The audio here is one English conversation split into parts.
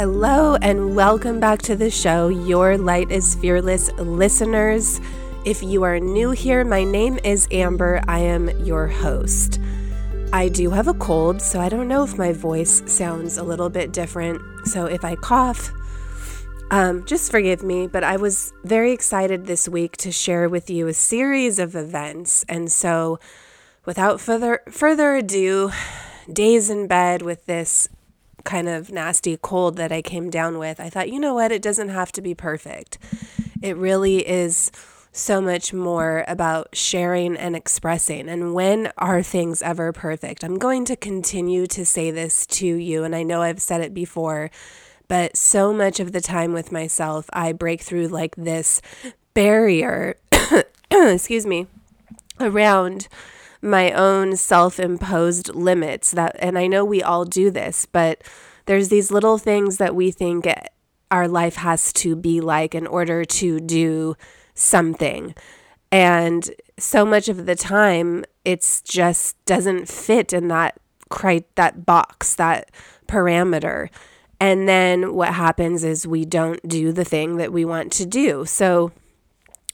Hello, and welcome back to the show, Your Light is Fearless listeners. If you are new here, my name is Amber. I am your host. I do have a cold, so I don't know if my voice sounds a little bit different. So if I cough, um, just forgive me. But I was very excited this week to share with you a series of events. And so, without further further ado, days in bed with this kind of nasty cold that I came down with, I thought, you know what? It doesn't have to be perfect. It really is so much more about sharing and expressing. And when are things ever perfect? I'm going to continue to say this to you, and I know I've said it before, but so much of the time with myself, I break through like this barrier, excuse me, around my own self-imposed limits that and I know we all do this, but there's these little things that we think our life has to be like in order to do something. And so much of the time it's just doesn't fit in that cri- that box, that parameter. And then what happens is we don't do the thing that we want to do. So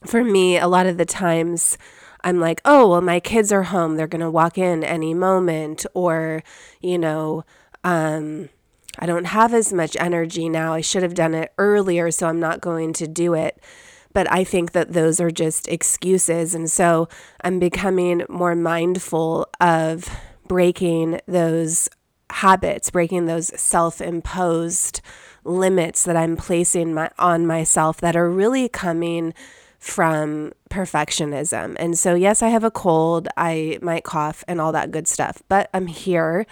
for me, a lot of the times I'm like, oh, well, my kids are home. They're going to walk in any moment. Or, you know, um, I don't have as much energy now. I should have done it earlier, so I'm not going to do it. But I think that those are just excuses. And so I'm becoming more mindful of breaking those habits, breaking those self imposed limits that I'm placing my, on myself that are really coming from perfectionism. And so, yes, I have a cold, I might cough and all that good stuff, but I'm here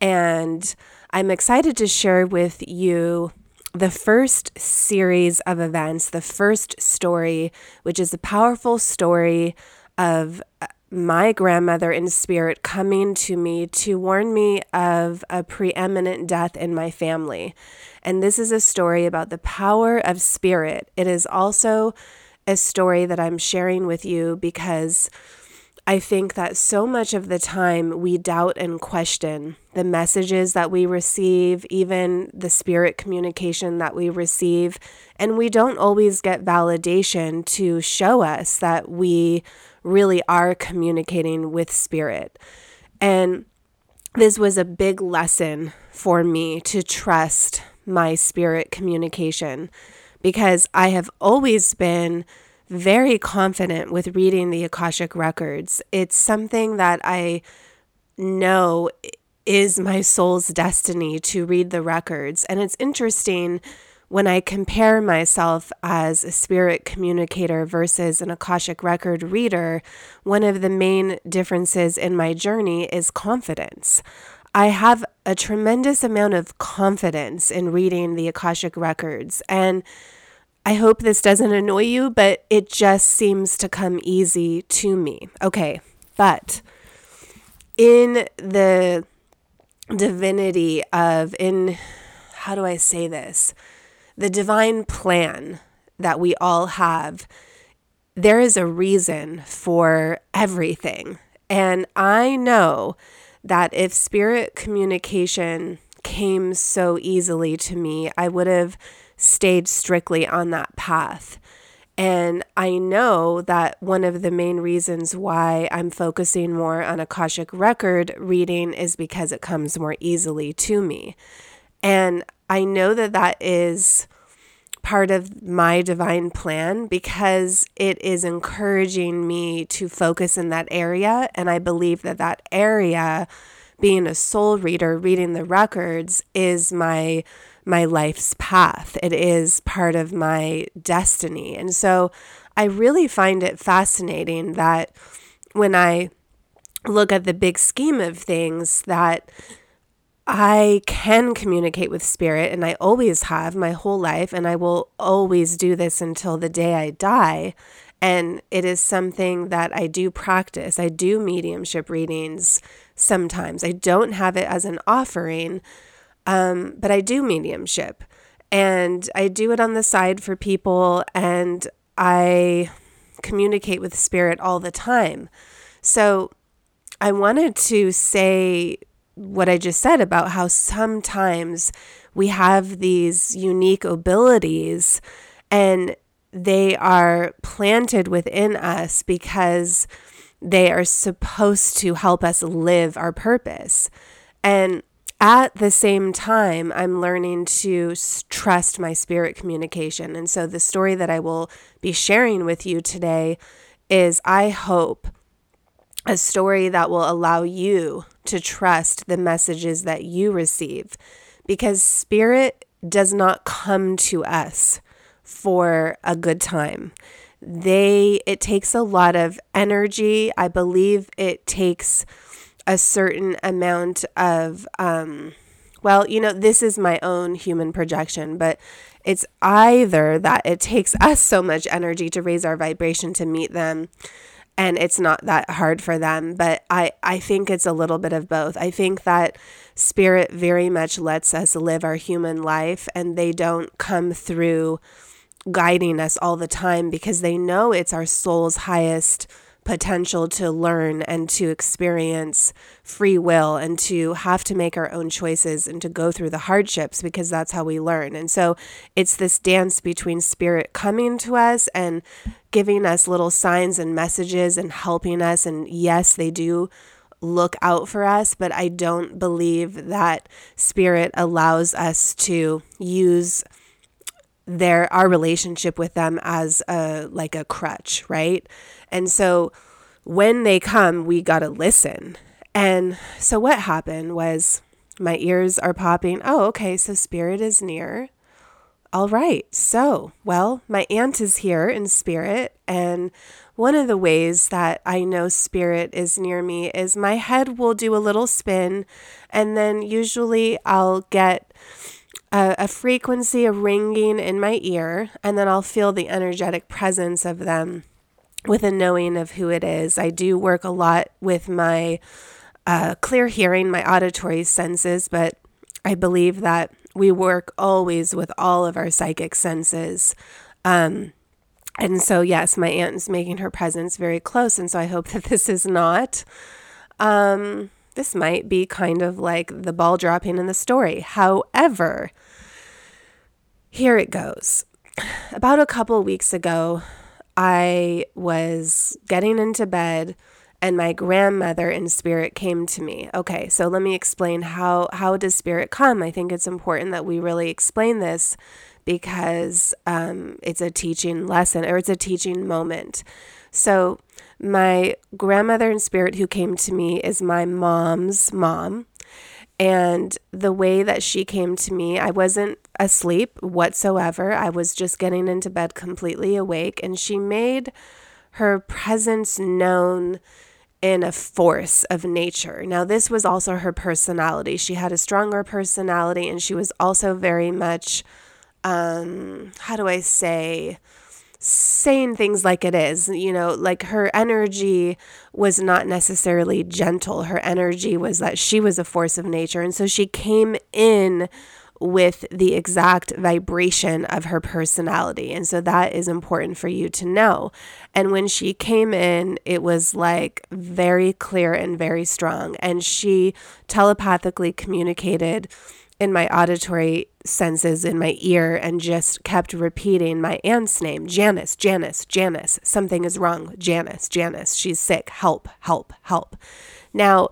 and I'm excited to share with you the first series of events, the first story, which is a powerful story of uh, my grandmother in spirit coming to me to warn me of a preeminent death in my family. And this is a story about the power of spirit. It is also a story that I'm sharing with you because I think that so much of the time we doubt and question the messages that we receive, even the spirit communication that we receive, and we don't always get validation to show us that we really are communicating with spirit. And this was a big lesson for me to trust my spirit communication because I have always been very confident with reading the Akashic Records. It's something that I know is my soul's destiny to read the records. And it's interesting when I compare myself as a spirit communicator versus an Akashic record reader, one of the main differences in my journey is confidence. I have a tremendous amount of confidence in reading the Akashic records. And I hope this doesn't annoy you, but it just seems to come easy to me. Okay, but in the divinity of, in how do I say this? The divine plan that we all have, there is a reason for everything. And I know that if spirit communication came so easily to me, I would have stayed strictly on that path. And I know that one of the main reasons why I'm focusing more on Akashic record reading is because it comes more easily to me. And I know that that is part of my divine plan because it is encouraging me to focus in that area. And I believe that that area, being a soul reader, reading the records, is my my life's path. It is part of my destiny. And so I really find it fascinating that when I look at the big scheme of things that I can communicate with spirit and I always have my whole life and I will always do this until the day I die. And it is something that I do practice. I do mediumship readings sometimes. I don't have it as an offering, um, but I do mediumship and I do it on the side for people and I communicate with spirit all the time. So I wanted to say what I just said about how sometimes we have these unique abilities and they are planted within us because they are supposed to help us live our purpose. And at the same time, I'm learning to trust my spirit communication. And so, the story that I will be sharing with you today is I hope a story that will allow you to trust the messages that you receive because spirit does not come to us for a good time. They it takes a lot of energy. I believe it takes a certain amount of um well, you know, this is my own human projection, but it's either that it takes us so much energy to raise our vibration to meet them and it's not that hard for them but i i think it's a little bit of both. I think that spirit very much lets us live our human life and they don't come through guiding us all the time because they know it's our soul's highest potential to learn and to experience free will and to have to make our own choices and to go through the hardships because that's how we learn. And so it's this dance between spirit coming to us and giving us little signs and messages and helping us. And yes, they do look out for us, but I don't believe that spirit allows us to use their our relationship with them as a like a crutch, right? And so when they come, we got to listen. And so what happened was my ears are popping. Oh, okay, so spirit is near. All right. So, well, my aunt is here in spirit and one of the ways that I know spirit is near me is my head will do a little spin and then usually I'll get a, a frequency, a ringing in my ear, and then I'll feel the energetic presence of them with a knowing of who it is. I do work a lot with my uh, clear hearing, my auditory senses, but I believe that we work always with all of our psychic senses. Um, and so, yes, my aunt is making her presence very close. And so I hope that this is not, um, this might be kind of like the ball dropping in the story. However, here it goes. About a couple weeks ago, I was getting into bed and my grandmother in spirit came to me. Okay, so let me explain how how does spirit come? I think it's important that we really explain this because um, it's a teaching lesson or it's a teaching moment. So my grandmother in spirit who came to me is my mom's mom. And the way that she came to me, I wasn't asleep whatsoever. I was just getting into bed completely awake. And she made her presence known in a force of nature. Now, this was also her personality. She had a stronger personality, and she was also very much, um, how do I say, saying things like it is. You know, like her energy was not necessarily gentle. Her energy was that she was a force of nature. And so she came in with the exact vibration of her personality. And so that is important for you to know. And when she came in, it was like very clear and very strong. And she telepathically communicated in my auditory senses in my ear and just kept repeating my aunt's name Janice, Janice, Janice. Something is wrong. Janice, Janice. She's sick. Help, help, help. Now,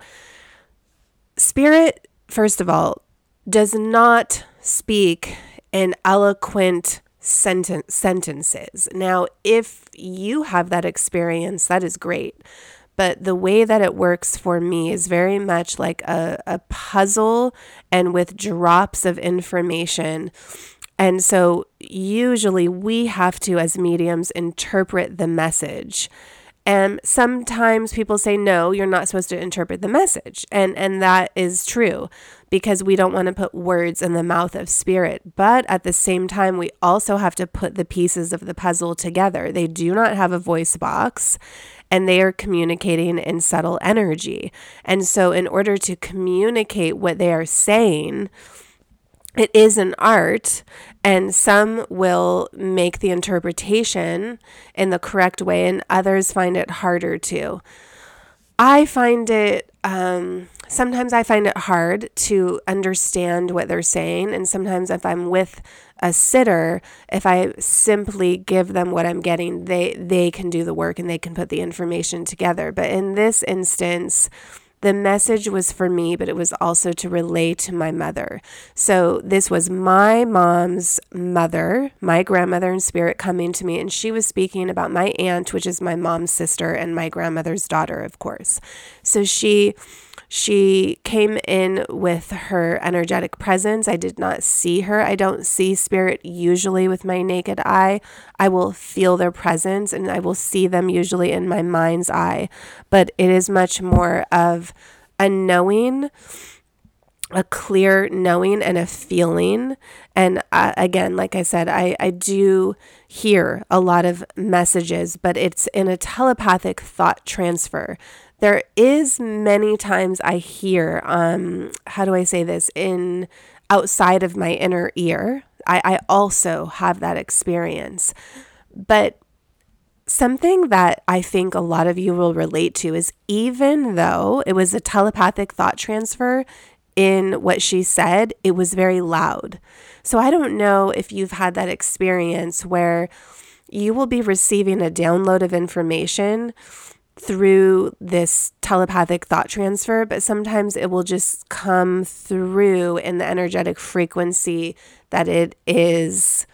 spirit, first of all, does not speak in eloquent sentence, sentences. Now, if you have that experience, that is great. But the way that it works for me is very much like a, a puzzle and with drops of information. And so, usually, we have to, as mediums, interpret the message. And sometimes people say, no, you're not supposed to interpret the message. And, and that is true because we don't want to put words in the mouth of spirit. But at the same time, we also have to put the pieces of the puzzle together. They do not have a voice box and they are communicating in subtle energy. And so, in order to communicate what they are saying, it is an art, and some will make the interpretation in the correct way, and others find it harder to. I find it um, sometimes I find it hard to understand what they're saying. And sometimes if I'm with a sitter, if I simply give them what I'm getting, they, they can do the work and they can put the information together. But in this instance, the message was for me, but it was also to relay to my mother. So this was my mom's mother, my grandmother in spirit coming to me, and she was speaking about my aunt, which is my mom's sister and my grandmother's daughter, of course. So she she came in with her energetic presence. I did not see her. I don't see spirit usually with my naked eye. I will feel their presence and I will see them usually in my mind's eye. But it is much more of a knowing a clear knowing and a feeling. And uh, again, like I said, I, I do hear a lot of messages, but it's in a telepathic thought transfer there is many times I hear, um, how do I say this, in outside of my inner ear. I, I also have that experience. But something that I think a lot of you will relate to is even though it was a telepathic thought transfer in what she said, it was very loud. So I don't know if you've had that experience where you will be receiving a download of information through this telepathic thought transfer, but sometimes it will just come through in the energetic frequency that it is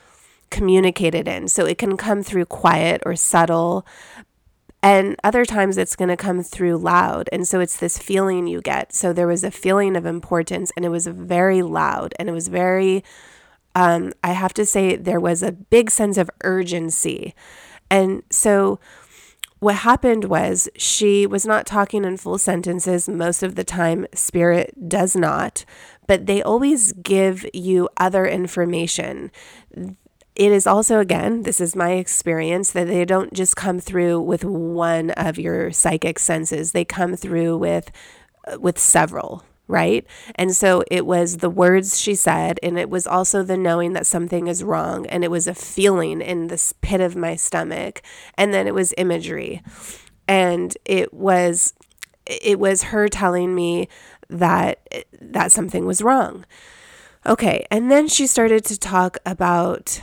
communicated in. So it can come through quiet or subtle. And other times it's going to come through loud. And so it's this feeling you get. So there was a feeling of importance and it was very loud and it was very, um, I have to say, there was a big sense of urgency. And so what happened was she was not talking in full sentences most of the time. Spirit does not, but they always give you other information. It is also, again, this is my experience, that they don't just come through with one of your psychic senses, they come through with with several right? And so it was the words she said, and it was also the knowing that something is wrong, and it was a feeling in this pit of my stomach, and then it was imagery, and it was it was her telling me that that something was wrong. Okay, and then she started to talk about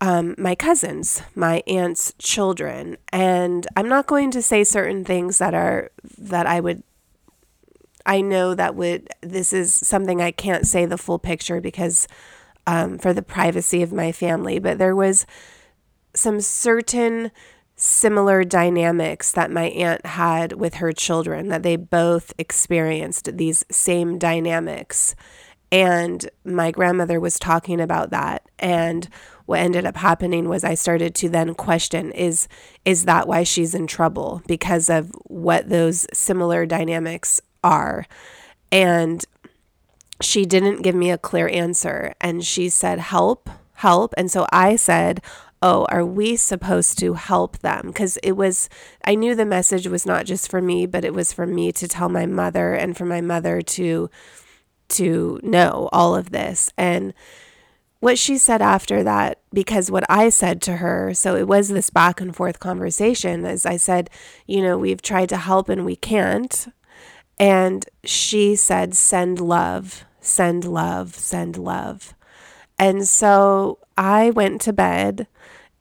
um, my cousins, my aunt's children, and I'm not going to say certain things that are that I would I know that would this is something I can't say the full picture because um, for the privacy of my family, but there was some certain similar dynamics that my aunt had with her children that they both experienced these same dynamics. And my grandmother was talking about that. And what ended up happening was I started to then question is is that why she's in trouble? Because of what those similar dynamics are. And she didn't give me a clear answer. And she said, Help, help. And so I said, Oh, are we supposed to help them? Because it was, I knew the message was not just for me, but it was for me to tell my mother and for my mother to to know all of this. And what she said after that, because what I said to her, so it was this back and forth conversation, as I said, you know, we've tried to help and we can't. And she said, send love, send love, send love. And so I went to bed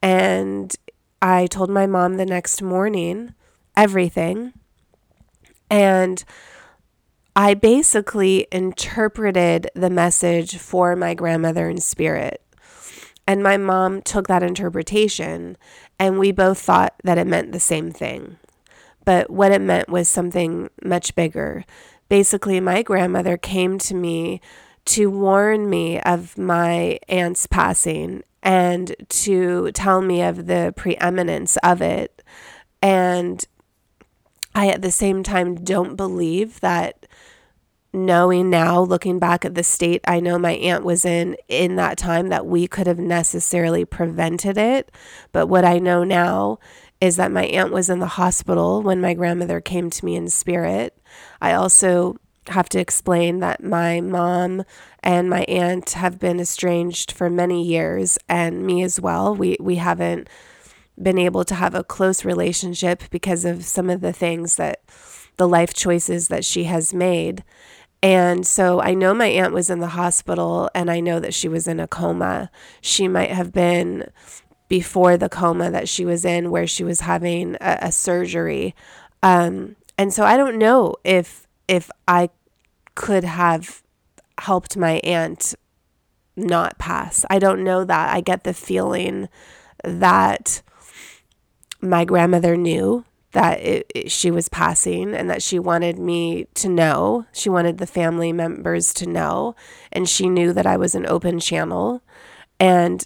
and I told my mom the next morning everything. And I basically interpreted the message for my grandmother in spirit. And my mom took that interpretation, and we both thought that it meant the same thing but what it meant was something much bigger. Basically, my grandmother came to me to warn me of my aunt's passing and to tell me of the preeminence of it. And I, at the same time, don't believe that knowing now, looking back at the state I know my aunt was in in that time, that we could have necessarily prevented it. But what I know now is that my aunt was in the hospital when my grandmother came to me in spirit. I also have to explain that my mom and my aunt have been estranged for many years and me as well. We we haven't been able to have a close relationship because of some of the things that the life choices that she has made. And so I know my aunt was in the hospital and I know that she was in a coma. She might have been before the coma that she was in, where she was having a, a surgery. Um, and so I don't know if if I could have helped my aunt not pass. I don't know that. I get the feeling that my grandmother knew that it, it, she was passing and that she wanted me to know. She wanted the family members to know. And she knew that I was an open channel. And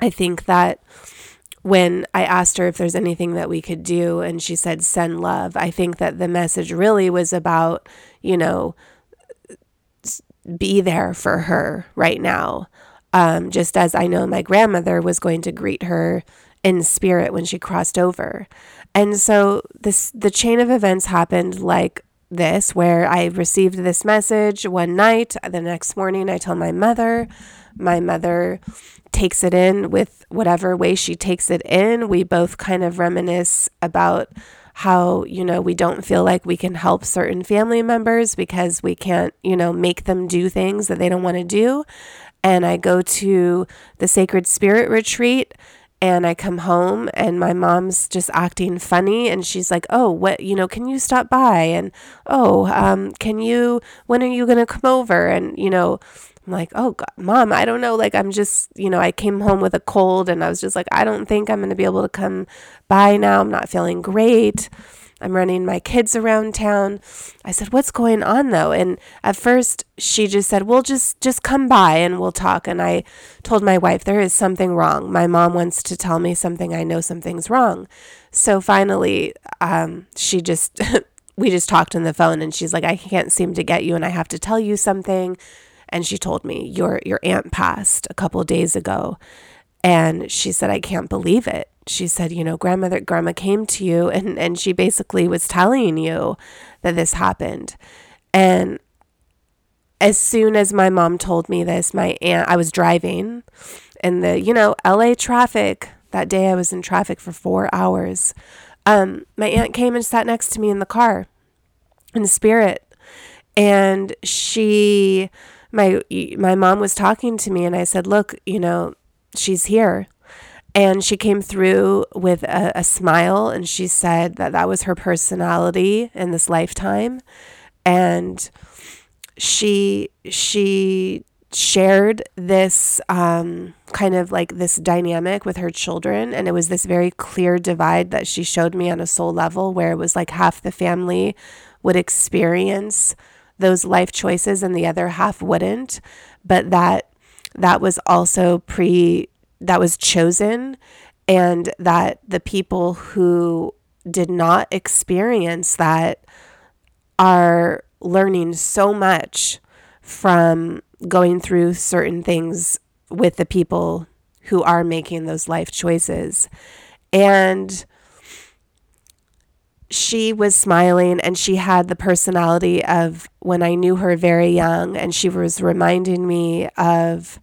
I think that when I asked her if there's anything that we could do, and she said, send love, I think that the message really was about, you know, be there for her right now. Um, just as I know my grandmother was going to greet her in spirit when she crossed over. And so this the chain of events happened like this where I received this message one night, the next morning I tell my mother, my mother takes it in with whatever way she takes it in. We both kind of reminisce about how, you know, we don't feel like we can help certain family members because we can't, you know, make them do things that they don't want to do. And I go to the Sacred Spirit retreat and I come home and my mom's just acting funny and she's like, "Oh, what, you know, can you stop by?" and "Oh, um, can you when are you going to come over?" and you know, I'm like, oh, God, mom, I don't know. Like, I'm just, you know, I came home with a cold and I was just like, I don't think I'm going to be able to come by now. I'm not feeling great. I'm running my kids around town. I said, "What's going on though?" And at first, she just said, "Well, just just come by and we'll talk." And I told my wife, "There is something wrong. My mom wants to tell me something. I know something's wrong." So finally, um, she just we just talked on the phone, and she's like, "I can't seem to get you, and I have to tell you something." and she told me your your aunt passed a couple days ago and she said i can't believe it she said you know grandmother grandma came to you and and she basically was telling you that this happened. And as soon as my mom told me this my aunt i was driving in the you know la traffic. That day i was in traffic for four hours. Um, my aunt came and sat next to me in the car in spirit. And she my my mom was talking to me and I said, "Look, you know, she's here." And she came through with a, a smile and she said that that was her personality in this lifetime. And she she shared this um, kind of like this dynamic with her children. And it was this very clear divide that she showed me on a soul level where it was like half the family would experience those life choices and the other half wouldn't, but that that was also pre that was chosen and that the people who did not experience that are learning so much from going through certain things with the people who are making those life choices. And she was smiling and she had the personality of when I knew her very young. And she was reminding me of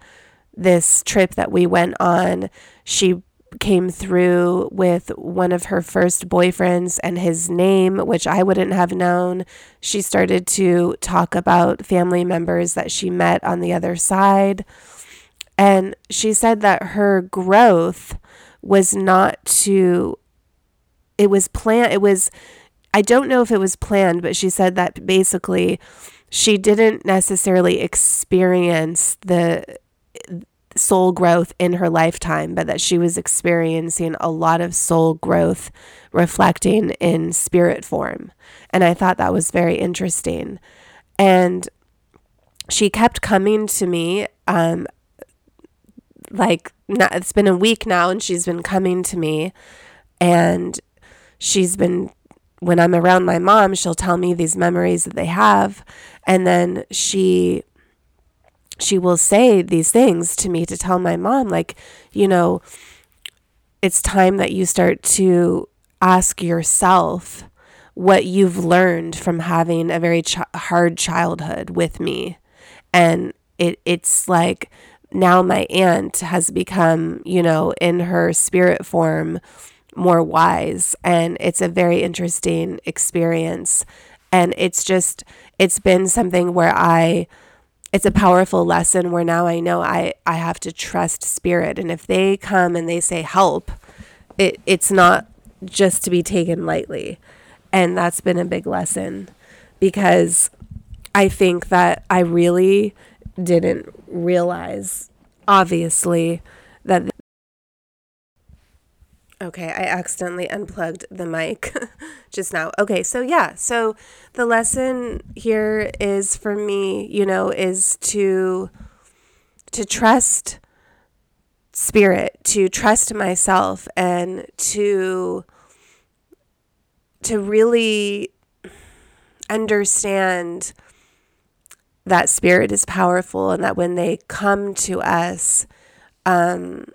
this trip that we went on. She came through with one of her first boyfriends and his name, which I wouldn't have known. She started to talk about family members that she met on the other side. And she said that her growth was not to it was planned it was I don't know if it was planned, but she said that basically she didn't necessarily experience the soul growth in her lifetime, but that she was experiencing a lot of soul growth reflecting in spirit form. And I thought that was very interesting. And she kept coming to me um, like it's been a week now and she's been coming to me and she's been when I'm around my mom, she'll tell me these memories that they have and then she she will say these things to me to tell my mom like, you know, it's time that you start to ask yourself what you've learned from having a very ch- hard childhood with me. And it it's like now my aunt has become, you know, in her spirit form more wise. And it's a very interesting experience. And it's just, it's been something where I, it's a powerful lesson where now I know I, I have to trust spirit. And if they come and they say help, it, it's not just to be taken lightly. And that's been a big lesson because I think that I really didn't realize, obviously, that. Okay, I accidentally unplugged the mic just now. Okay, so yeah, so the lesson here is for me, you know, is to to trust spirit, to trust myself and to to really understand that spirit is powerful and that when they come to us, um,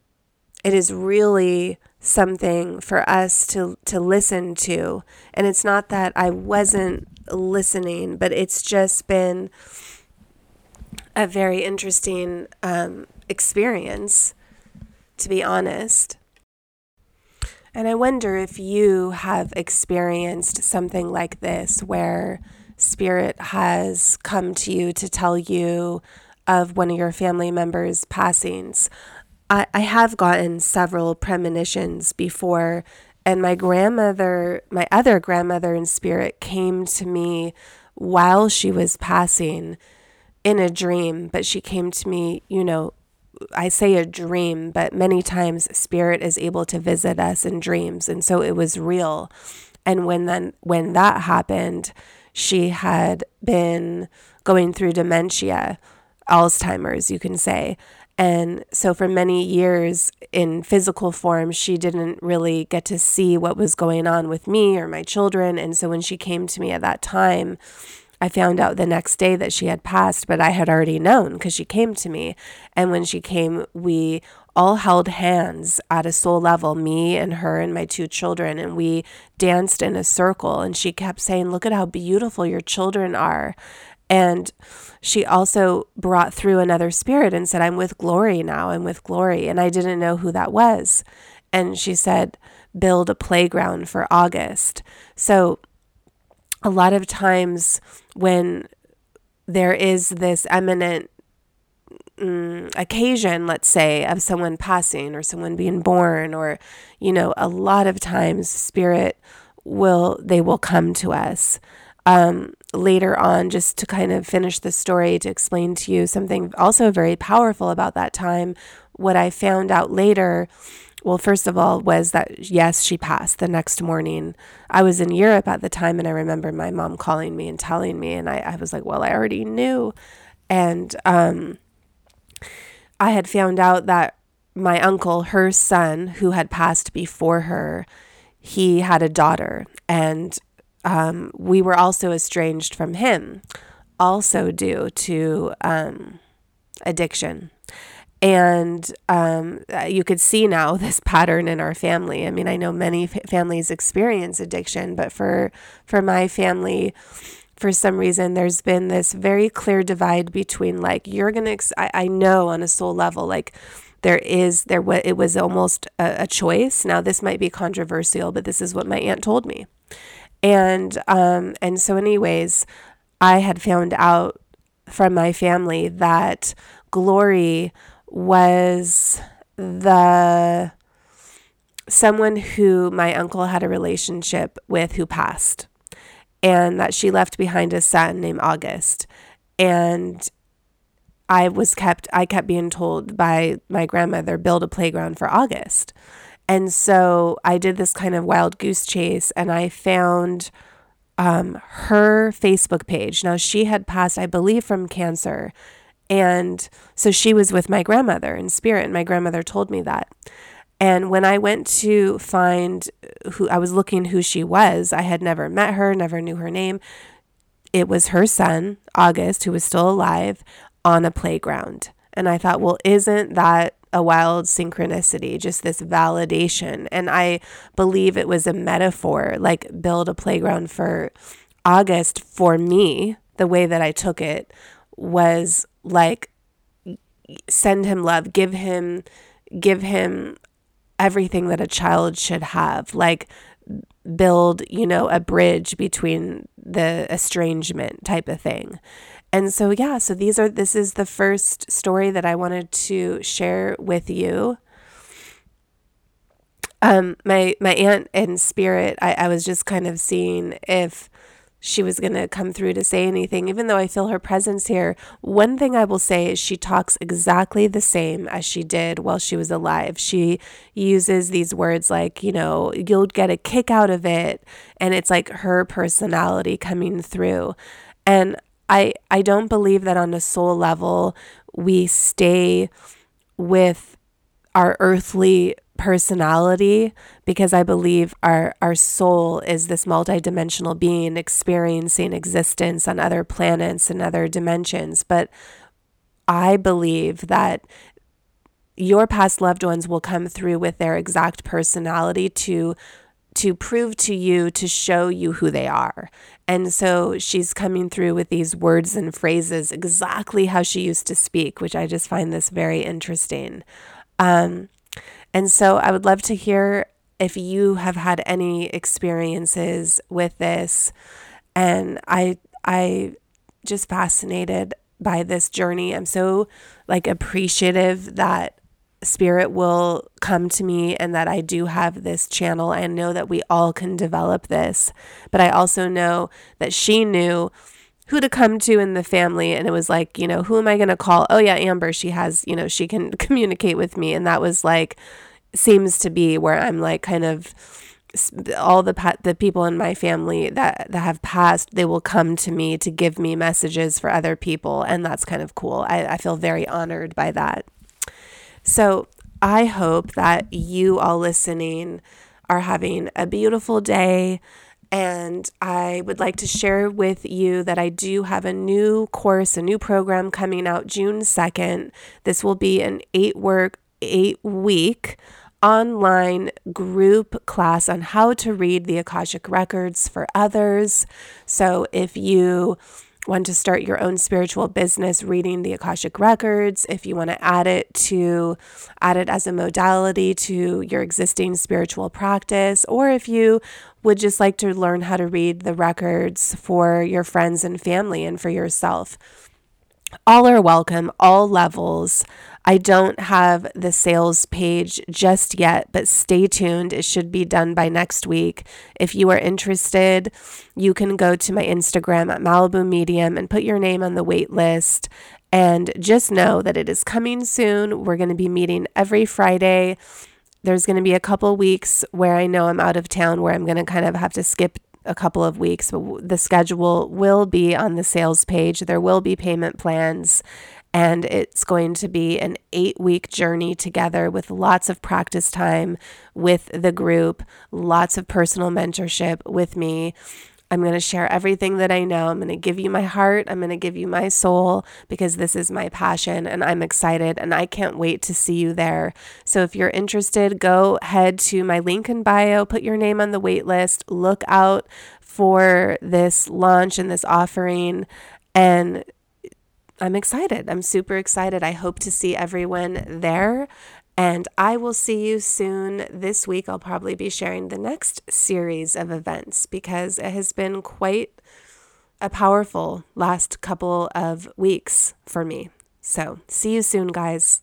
it is really something for us to, to listen to. And it's not that I wasn't listening, but it's just been a very interesting um, experience, to be honest. And I wonder if you have experienced something like this where spirit has come to you to tell you of one of your family members' passings. I, I have gotten several premonitions before, and my grandmother, my other grandmother in spirit, came to me while she was passing in a dream, but she came to me, you know, I say a dream, but many times spirit is able to visit us in dreams. And so it was real. And when then when that happened, she had been going through dementia, Alzheimer's, you can say. And so, for many years in physical form, she didn't really get to see what was going on with me or my children. And so, when she came to me at that time, I found out the next day that she had passed, but I had already known because she came to me. And when she came, we all held hands at a soul level, me and her and my two children, and we danced in a circle. And she kept saying, Look at how beautiful your children are. And she also brought through another spirit and said, I'm with glory now. I'm with glory. And I didn't know who that was. And she said, Build a playground for August. So a lot of times when there is this eminent mm, occasion, let's say, of someone passing or someone being born, or, you know, a lot of times spirit will, they will come to us. Um, later on, just to kind of finish the story, to explain to you something also very powerful about that time, what I found out later well, first of all, was that yes, she passed the next morning. I was in Europe at the time, and I remember my mom calling me and telling me, and I, I was like, well, I already knew. And um, I had found out that my uncle, her son, who had passed before her, he had a daughter, and um, we were also estranged from him, also due to um, addiction. And um, you could see now this pattern in our family. I mean, I know many families experience addiction, but for for my family, for some reason there's been this very clear divide between like you're gonna ex- I, I know on a soul level like there is there what it was almost a, a, choice now this might be controversial but this is what my aunt told me and um and so anyways i had found out from my family that glory was the someone who my uncle had a relationship with who passed and that she left behind a son named August. And I was kept I kept being told by my grandmother build a playground for August. And so I did this kind of wild goose chase and I found um, her Facebook page. Now she had passed, I believe, from cancer. And so she was with my grandmother in spirit. And my grandmother told me that. And when I went to find who I was looking who she was, I had never met her, never knew her name. It was her son, August, who was still alive on a playground. And I thought, well, isn't that a wild synchronicity, just this validation? And I believe it was a metaphor, like build a playground for August for me. The way that I took it was like send him love, give him give him everything that a child should have, like build, you know, a bridge between the estrangement type of thing. And so, yeah, so these are, this is the first story that I wanted to share with you. Um, my, my aunt in spirit, I, I was just kind of seeing if she was going to come through to say anything, even though I feel her presence here. One thing I will say is she talks exactly the same as she did while she was alive. She uses these words like, you know, you'll get a kick out of it. And it's like her personality coming through. And I, I don't believe that on a soul level we stay with our earthly personality because I believe our our soul is this multidimensional being experiencing existence on other planets and other dimensions but I believe that your past loved ones will come through with their exact personality to to prove to you to show you who they are. And so she's coming through with these words and phrases exactly how she used to speak, which I just find this very interesting. Um, and so I would love to hear if you have had any experiences with this. And I, I just fascinated by this journey. I'm so like appreciative that spirit will come to me and that I do have this channel. I know that we all can develop this, but I also know that she knew who to come to in the family. And it was like, you know, who am I going to call? Oh yeah, Amber, she has, you know, she can communicate with me. And that was like seems to be where I'm like kind of all the pa- the people in my family that that have passed they will come to me to give me messages for other people. And that's kind of cool. I, I feel very honored by that so i hope that you all listening are having a beautiful day and I would like to share with you that I do have a new course, a new program coming out June 2nd. This will be an eight work, eight week online group class on how to read the Akashic records for others. So if you want to start your own spiritual business reading the Akashic records, if you want to add it to add it as a modality to your existing spiritual practice, or if you would just like to learn how to read the records for your friends and family and for yourself. All are welcome, all levels. I don't have the sales page just yet, but stay tuned. It should be done by next week. If you are interested, you can go to my Instagram at Malibu Medium and put your name on the wait list. And just know that it is coming soon. We're going to be meeting every Friday. There's going to be a couple weeks where I know I'm out of town where I'm going to kind of have to skip a couple of weeks, but the schedule will be on the sales page. There will be payment plans and it's going to be an eight week journey together with lots of practice time with the group, lots of personal mentorship with me. I'm going to share everything that I know. I'm going to give you my heart. I'm going to give you my soul because this is my passion and I'm excited and I can't wait to see you there. So if you're interested, go head to my link in bio, put your name on the wait list, look out for this launch and this offering and I'm excited. I'm super excited. I hope to see everyone there. And I will see you soon. This week, I'll probably be sharing the next series of events because it has been quite a powerful last couple of weeks for me. So, see you soon, guys.